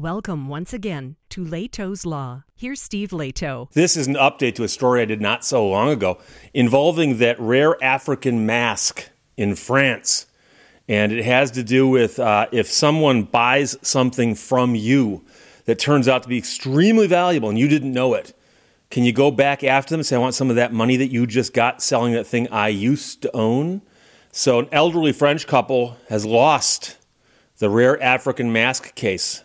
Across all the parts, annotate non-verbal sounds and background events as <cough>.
Welcome once again to Lehto's Law. Here's Steve Lehto. This is an update to a story I did not so long ago involving that rare African mask in France. And it has to do with uh, if someone buys something from you that turns out to be extremely valuable and you didn't know it, can you go back after them and say, I want some of that money that you just got selling that thing I used to own? So, an elderly French couple has lost the rare African mask case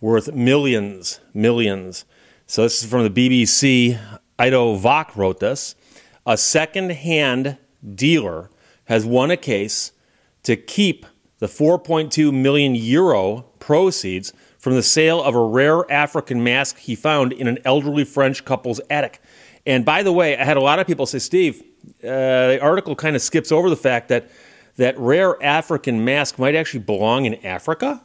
worth millions, millions. So this is from the BBC. Ido Vock wrote this. A second-hand dealer has won a case to keep the 4.2 million euro proceeds from the sale of a rare African mask he found in an elderly French couple's attic. And by the way, I had a lot of people say, Steve, uh, the article kind of skips over the fact that that rare African mask might actually belong in Africa.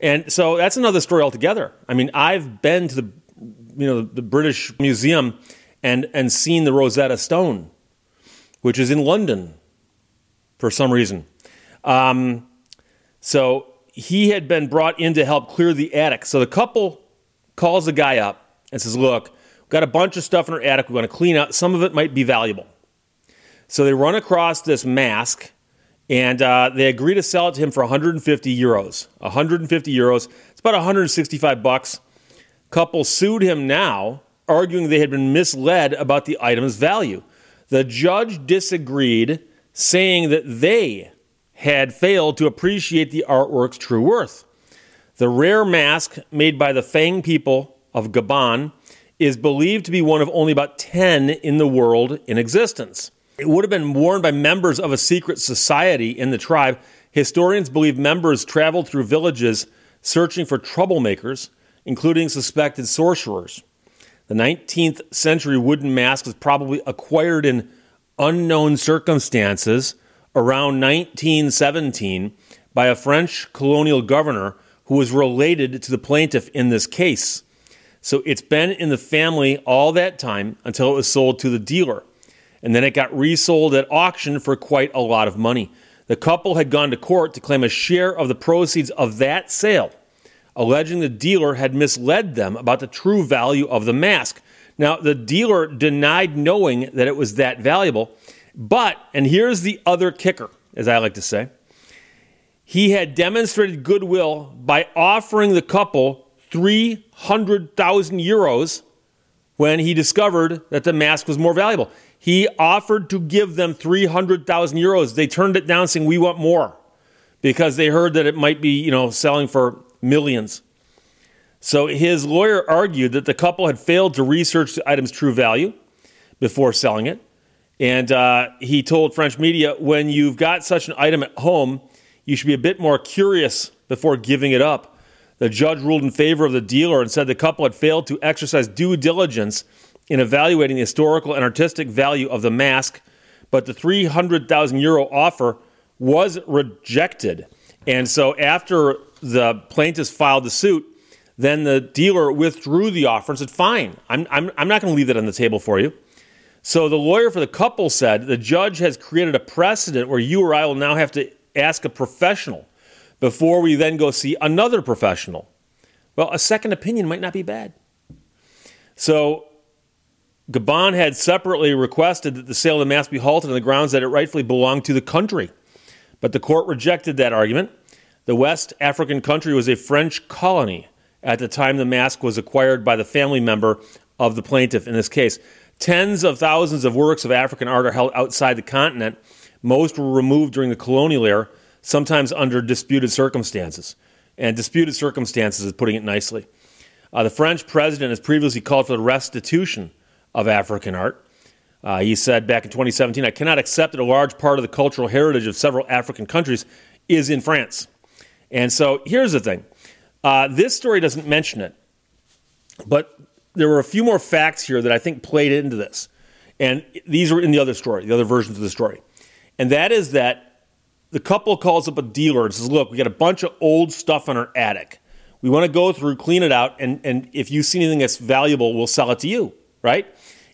And so that's another story altogether. I mean, I've been to the you know the British Museum and and seen the Rosetta Stone, which is in London for some reason. Um, so he had been brought in to help clear the attic. So the couple calls the guy up and says, "Look, we've got a bunch of stuff in our attic. We want to clean out. Some of it might be valuable." So they run across this mask and uh, they agree to sell it to him for 150 euros. 150 euros. It's about 165 bucks. Couple sued him now, arguing they had been misled about the item's value. The judge disagreed, saying that they had failed to appreciate the artwork's true worth. The rare mask made by the Fang people of Gabon is believed to be one of only about 10 in the world in existence. It would have been worn by members of a secret society in the tribe. Historians believe members traveled through villages searching for troublemakers, including suspected sorcerers. The 19th century wooden mask was probably acquired in unknown circumstances around 1917 by a French colonial governor who was related to the plaintiff in this case. So it's been in the family all that time until it was sold to the dealer and then it got resold at auction for quite a lot of money. The couple had gone to court to claim a share of the proceeds of that sale, alleging the dealer had misled them about the true value of the mask. Now, the dealer denied knowing that it was that valuable, but, and here's the other kicker, as I like to say, he had demonstrated goodwill by offering the couple 300,000 euros when he discovered that the mask was more valuable. He offered to give them 300,000 euros. They turned it down, saying, We want more, because they heard that it might be, you know, selling for millions. So his lawyer argued that the couple had failed to research the item's true value before selling it. And uh, he told French media, when you've got such an item at home, you should be a bit more curious before giving it up. The judge ruled in favor of the dealer and said the couple had failed to exercise due diligence in evaluating the historical and artistic value of the mask, but the 300,000 euro offer was rejected. And so after the plaintiffs filed the suit, then the dealer withdrew the offer and said, Fine, I'm, I'm, I'm not going to leave that on the table for you. So the lawyer for the couple said the judge has created a precedent where you or I will now have to ask a professional before we then go see another professional. Well, a second opinion might not be bad. So Gabon had separately requested that the sale of the mask be halted on the grounds that it rightfully belonged to the country. But the court rejected that argument. The West African country was a French colony at the time the mask was acquired by the family member of the plaintiff in this case. Tens of thousands of works of African art are held outside the continent. Most were removed during the colonial era, sometimes under disputed circumstances. And disputed circumstances is putting it nicely. Uh, the French president has previously called for the restitution of African art. Uh, he said back in 2017, I cannot accept that a large part of the cultural heritage of several African countries is in France. And so here's the thing uh, this story doesn't mention it, but there were a few more facts here that I think played into this. And these are in the other story, the other versions of the story. And that is that the couple calls up a dealer and says, Look, we got a bunch of old stuff in our attic. We want to go through, clean it out, and, and if you see anything that's valuable, we'll sell it to you, right?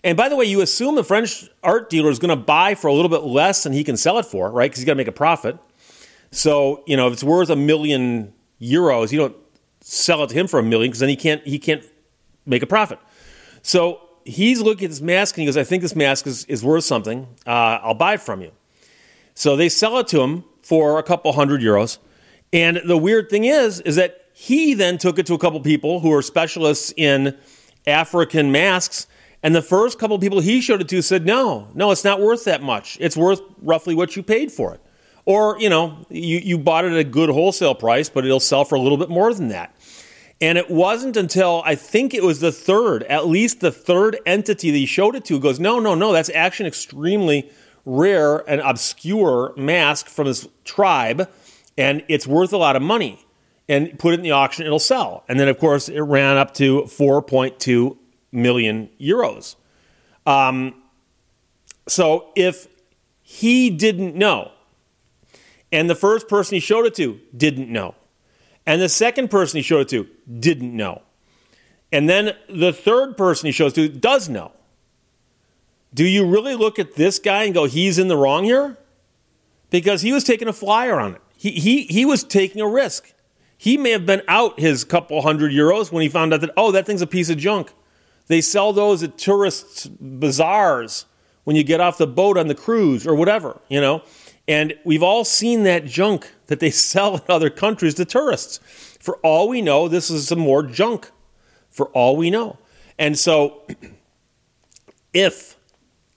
And by the way, you assume the French art dealer is going to buy for a little bit less than he can sell it for, right? Because he's got to make a profit. So, you know, if it's worth a million euros, you don't sell it to him for a million because then he can't he can't make a profit. So he's looking at this mask and he goes, I think this mask is, is worth something. Uh, I'll buy it from you. So they sell it to him for a couple hundred euros. And the weird thing is, is that he then took it to a couple people who are specialists in African masks. And the first couple of people he showed it to said, no, no, it's not worth that much. It's worth roughly what you paid for it. Or, you know, you, you bought it at a good wholesale price, but it'll sell for a little bit more than that. And it wasn't until I think it was the third, at least the third entity that he showed it to, goes, no, no, no, that's actually an extremely rare and obscure mask from this tribe, and it's worth a lot of money. And put it in the auction, it'll sell. And then, of course, it ran up to 4.2 million euros. Um, so if he didn't know, and the first person he showed it to didn't know, and the second person he showed it to didn't know. And then the third person he shows to does know. Do you really look at this guy and go, he's in the wrong here? Because he was taking a flyer on it. He, he, he was taking a risk. He may have been out his couple hundred euros when he found out that, oh, that thing's a piece of junk. They sell those at tourists' bazaars when you get off the boat on the cruise or whatever, you know? And we've all seen that junk that they <laughs> sell in other countries to tourists. For all we know, this is some more junk. For all we know. And so, <clears throat> if,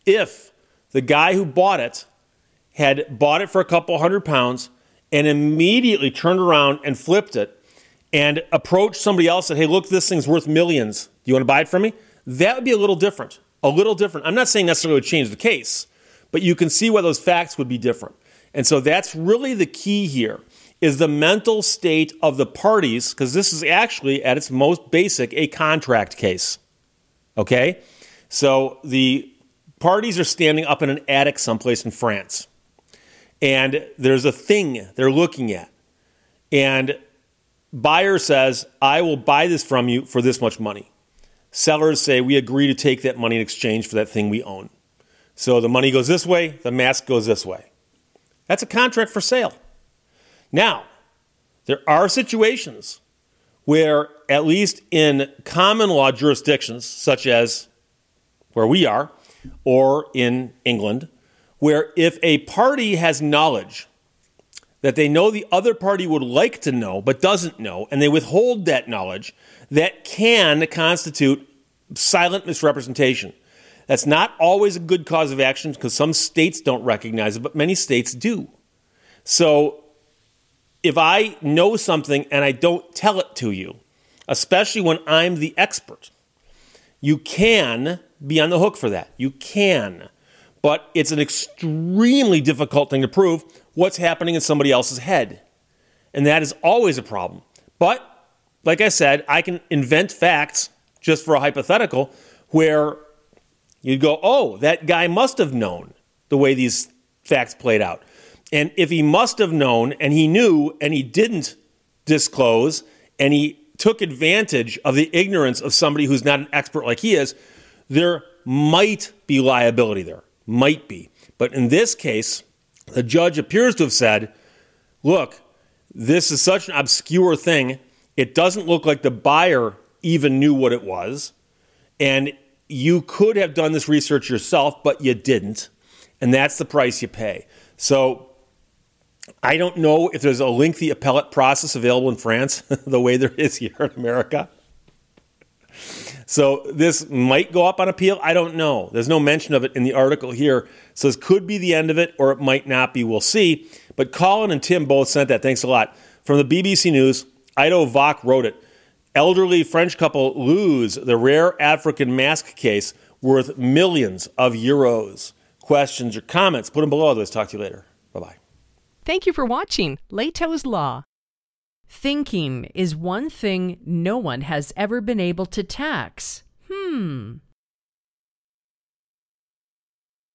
if the guy who bought it had bought it for a couple hundred pounds and immediately turned around and flipped it and approach somebody else and hey, look, this thing's worth millions. Do you want to buy it from me? That would be a little different. A little different. I'm not saying necessarily would change the case, but you can see why those facts would be different. And so that's really the key here is the mental state of the parties because this is actually at its most basic a contract case. Okay? So the parties are standing up in an attic someplace in France. And there's a thing they're looking at. And buyer says, "I will buy this from you for this much money." Sellers say, "We agree to take that money in exchange for that thing we own." So the money goes this way, the mask goes this way. That's a contract for sale. Now, there are situations where, at least in common law jurisdictions, such as where we are, or in England, where if a party has knowledge that they know the other party would like to know but doesn't know, and they withhold that knowledge, that can constitute silent misrepresentation. That's not always a good cause of action because some states don't recognize it, but many states do. So if I know something and I don't tell it to you, especially when I'm the expert, you can be on the hook for that. You can. But it's an extremely difficult thing to prove what's happening in somebody else's head. And that is always a problem. But like I said, I can invent facts just for a hypothetical where You'd go, oh, that guy must have known the way these facts played out. And if he must have known and he knew and he didn't disclose and he took advantage of the ignorance of somebody who's not an expert like he is, there might be liability there. Might be. But in this case, the judge appears to have said, look, this is such an obscure thing. It doesn't look like the buyer even knew what it was. And you could have done this research yourself, but you didn't. And that's the price you pay. So I don't know if there's a lengthy appellate process available in France <laughs> the way there is here in America. So this might go up on appeal. I don't know. There's no mention of it in the article here. So this could be the end of it or it might not be. We'll see. But Colin and Tim both sent that. Thanks a lot. From the BBC News, Ido Vock wrote it. Elderly French couple lose the rare African mask case worth millions of euros. Questions or comments, put them below. Let's talk to you later. Bye bye. Thank you for watching Lehto's Law. Thinking is one thing no one has ever been able to tax. Hmm.